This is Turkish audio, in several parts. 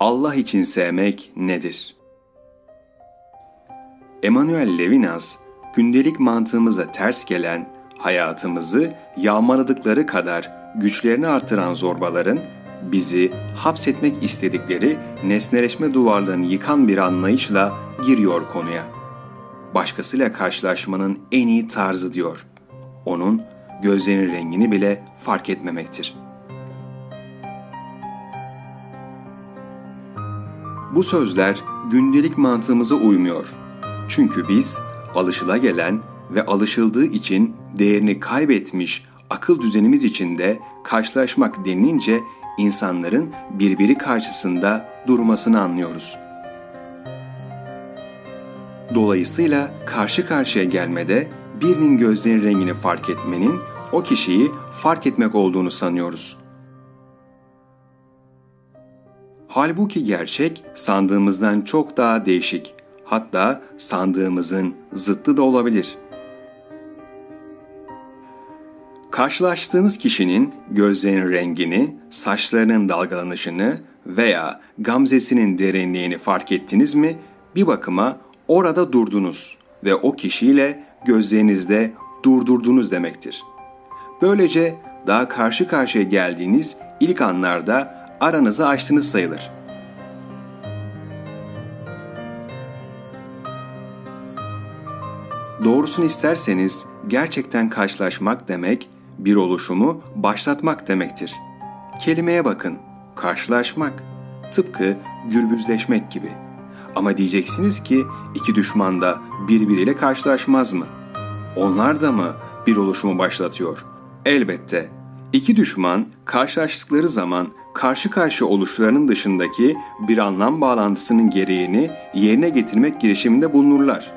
Allah için sevmek nedir? Emanuel Levinas, gündelik mantığımıza ters gelen, hayatımızı yağmaladıkları kadar güçlerini artıran zorbaların bizi hapsetmek istedikleri nesneleşme duvarlarını yıkan bir anlayışla giriyor konuya. Başkasıyla karşılaşmanın en iyi tarzı diyor. Onun gözlerinin rengini bile fark etmemektir. Bu sözler gündelik mantığımıza uymuyor. Çünkü biz alışılagelen ve alışıldığı için değerini kaybetmiş akıl düzenimiz içinde karşılaşmak denilince insanların birbiri karşısında durmasını anlıyoruz. Dolayısıyla karşı karşıya gelmede birinin gözlerinin rengini fark etmenin o kişiyi fark etmek olduğunu sanıyoruz. Halbuki gerçek sandığımızdan çok daha değişik, hatta sandığımızın zıttı da olabilir.'' Karşılaştığınız kişinin gözlerinin rengini, saçlarının dalgalanışını veya gamzesinin derinliğini fark ettiniz mi? Bir bakıma orada durdunuz ve o kişiyle gözlerinizde durdurdunuz demektir. Böylece daha karşı karşıya geldiğiniz ilk anlarda aranızı açtınız sayılır. Doğrusunu isterseniz gerçekten karşılaşmak demek bir oluşumu başlatmak demektir. Kelimeye bakın, karşılaşmak, tıpkı gürbüzleşmek gibi. Ama diyeceksiniz ki iki düşman da birbiriyle karşılaşmaz mı? Onlar da mı bir oluşumu başlatıyor? Elbette. İki düşman karşılaştıkları zaman karşı karşı oluşlarının dışındaki bir anlam bağlantısının gereğini yerine getirmek girişiminde bulunurlar.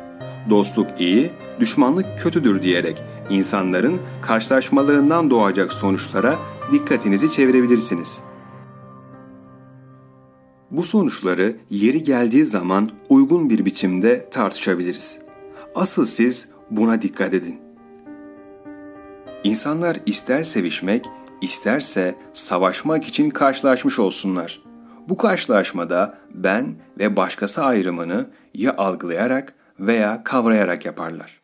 Dostluk iyi, düşmanlık kötüdür diyerek insanların karşılaşmalarından doğacak sonuçlara dikkatinizi çevirebilirsiniz. Bu sonuçları yeri geldiği zaman uygun bir biçimde tartışabiliriz. Asıl siz buna dikkat edin. İnsanlar ister sevişmek, isterse savaşmak için karşılaşmış olsunlar. Bu karşılaşmada ben ve başkası ayrımını ya algılayarak veya kavrayarak yaparlar.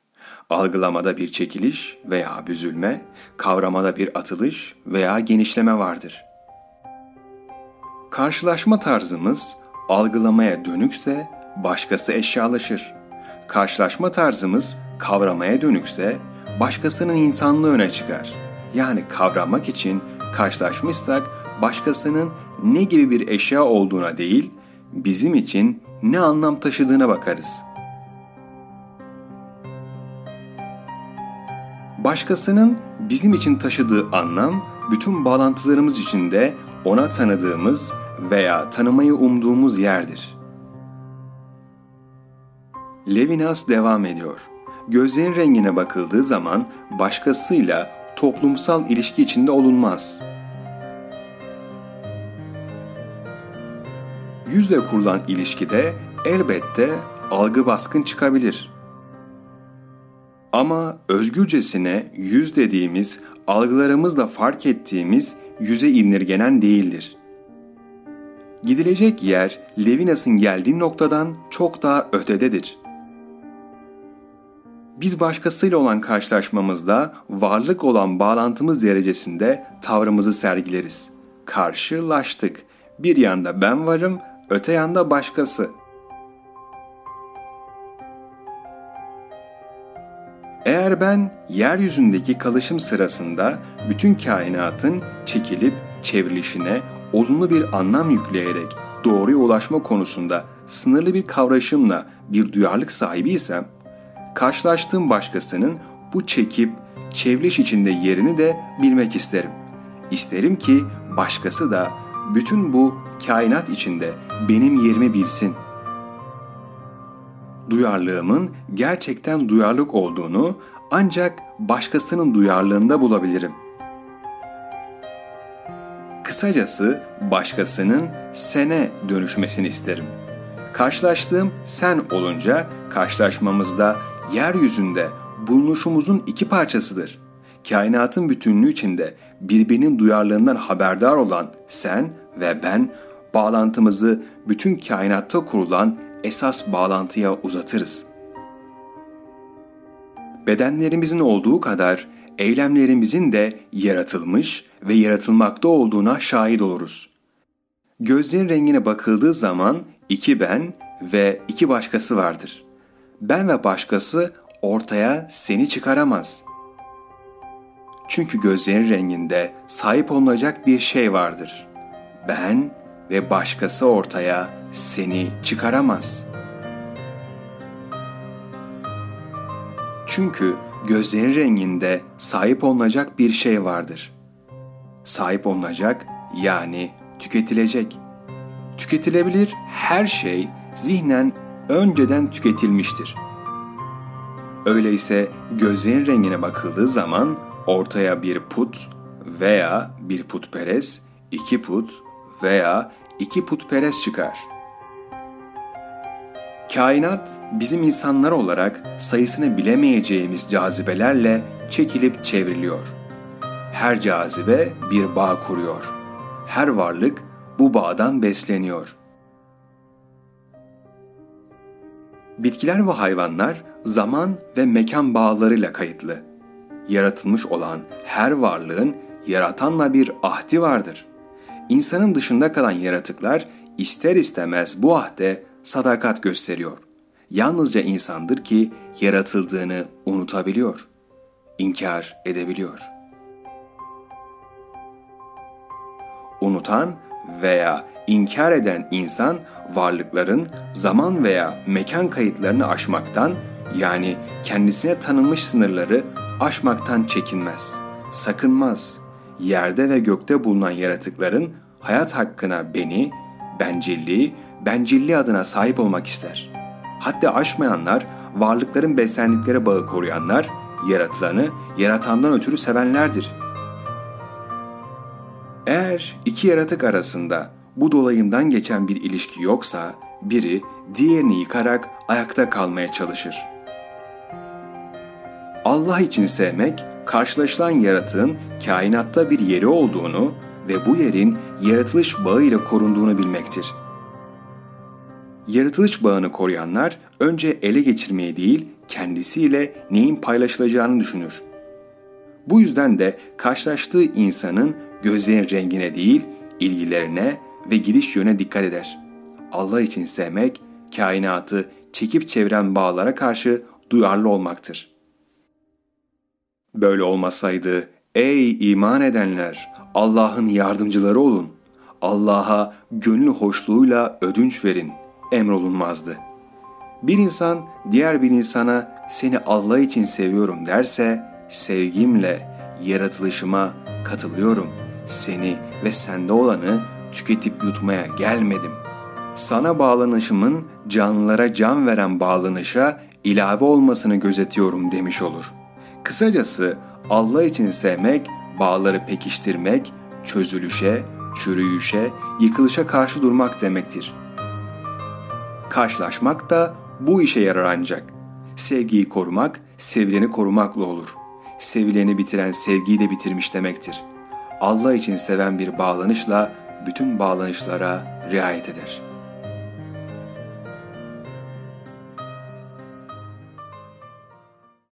Algılamada bir çekiliş veya büzülme, kavramada bir atılış veya genişleme vardır. Karşılaşma tarzımız algılamaya dönükse başkası eşyalaşır. Karşılaşma tarzımız kavramaya dönükse başkasının insanlığı öne çıkar. Yani kavramak için karşılaşmışsak başkasının ne gibi bir eşya olduğuna değil, bizim için ne anlam taşıdığına bakarız.'' Başkasının bizim için taşıdığı anlam, bütün bağlantılarımız içinde ona tanıdığımız veya tanımayı umduğumuz yerdir. Levinas devam ediyor. Gözlerin rengine bakıldığı zaman başkasıyla toplumsal ilişki içinde olunmaz. Yüzle kurulan ilişkide elbette algı baskın çıkabilir. Ama özgürcesine yüz dediğimiz, algılarımızla fark ettiğimiz yüze indirgenen değildir. Gidilecek yer Levinas'ın geldiği noktadan çok daha ötededir. Biz başkasıyla olan karşılaşmamızda varlık olan bağlantımız derecesinde tavrımızı sergileriz. Karşılaştık. Bir yanda ben varım, öte yanda başkası. Eğer ben yeryüzündeki kalışım sırasında bütün kainatın çekilip çevrilişine olumlu bir anlam yükleyerek doğruya ulaşma konusunda sınırlı bir kavrayışımla bir duyarlılık sahibiysem, karşılaştığım başkasının bu çekip çevriliş içinde yerini de bilmek isterim. İsterim ki başkası da bütün bu kainat içinde benim yerimi bilsin.'' duyarlılığımın gerçekten duyarlılık olduğunu ancak başkasının duyarlılığında bulabilirim. Kısacası başkasının sene dönüşmesini isterim. Karşılaştığım sen olunca karşılaşmamızda yeryüzünde bulunuşumuzun iki parçasıdır. Kainatın bütünlüğü içinde birbirinin duyarlılığından haberdar olan sen ve ben bağlantımızı bütün kainatta kurulan esas bağlantıya uzatırız. Bedenlerimizin olduğu kadar eylemlerimizin de yaratılmış ve yaratılmakta olduğuna şahit oluruz. Gözlerin rengine bakıldığı zaman iki ben ve iki başkası vardır. Ben ve başkası ortaya seni çıkaramaz. Çünkü gözlerin renginde sahip olunacak bir şey vardır. Ben ve başkası ortaya seni çıkaramaz. Çünkü gözlerin renginde sahip olunacak bir şey vardır. Sahip olunacak yani tüketilecek. Tüketilebilir her şey zihnen önceden tüketilmiştir. Öyleyse gözlerin rengine bakıldığı zaman ortaya bir put veya bir putperest, iki put veya iki putperest çıkar. Kainat bizim insanlar olarak sayısını bilemeyeceğimiz cazibelerle çekilip çevriliyor. Her cazibe bir bağ kuruyor. Her varlık bu bağdan besleniyor. Bitkiler ve hayvanlar zaman ve mekan bağlarıyla kayıtlı. Yaratılmış olan her varlığın yaratanla bir ahdi vardır. İnsanın dışında kalan yaratıklar ister istemez bu ahde sadakat gösteriyor. Yalnızca insandır ki yaratıldığını unutabiliyor, inkar edebiliyor. Unutan veya inkar eden insan varlıkların zaman veya mekan kayıtlarını aşmaktan yani kendisine tanınmış sınırları aşmaktan çekinmez, sakınmaz. Yerde ve gökte bulunan yaratıkların hayat hakkına beni, bencilliği, bencilliği adına sahip olmak ister. Hatta aşmayanlar, varlıkların beslendikleri bağı koruyanlar, yaratılanı yaratandan ötürü sevenlerdir. Eğer iki yaratık arasında bu dolayından geçen bir ilişki yoksa biri diğerini yıkarak ayakta kalmaya çalışır. Allah için sevmek, karşılaşılan yaratığın kainatta bir yeri olduğunu ve bu yerin yaratılış bağı ile korunduğunu bilmektir. Yaratılış bağını koruyanlar önce ele geçirmeyi değil, kendisiyle neyin paylaşılacağını düşünür. Bu yüzden de karşılaştığı insanın gözlerin rengine değil, ilgilerine ve gidiş yöne dikkat eder. Allah için sevmek, kainatı çekip çeviren bağlara karşı duyarlı olmaktır. Böyle olmasaydı, ey iman edenler, Allah'ın yardımcıları olun. Allah'a gönül hoşluğuyla ödünç verin, emrolunmazdı. Bir insan diğer bir insana seni Allah için seviyorum derse, sevgimle yaratılışıma katılıyorum. Seni ve sende olanı tüketip yutmaya gelmedim. Sana bağlanışımın canlılara can veren bağlanışa ilave olmasını gözetiyorum demiş olur. Kısacası Allah için sevmek, bağları pekiştirmek, çözülüşe, çürüyüşe, yıkılışa karşı durmak demektir. Karşılaşmak da bu işe yarar ancak. Sevgiyi korumak, sevileni korumakla olur. Sevileni bitiren sevgiyi de bitirmiş demektir. Allah için seven bir bağlanışla bütün bağlanışlara riayet eder.''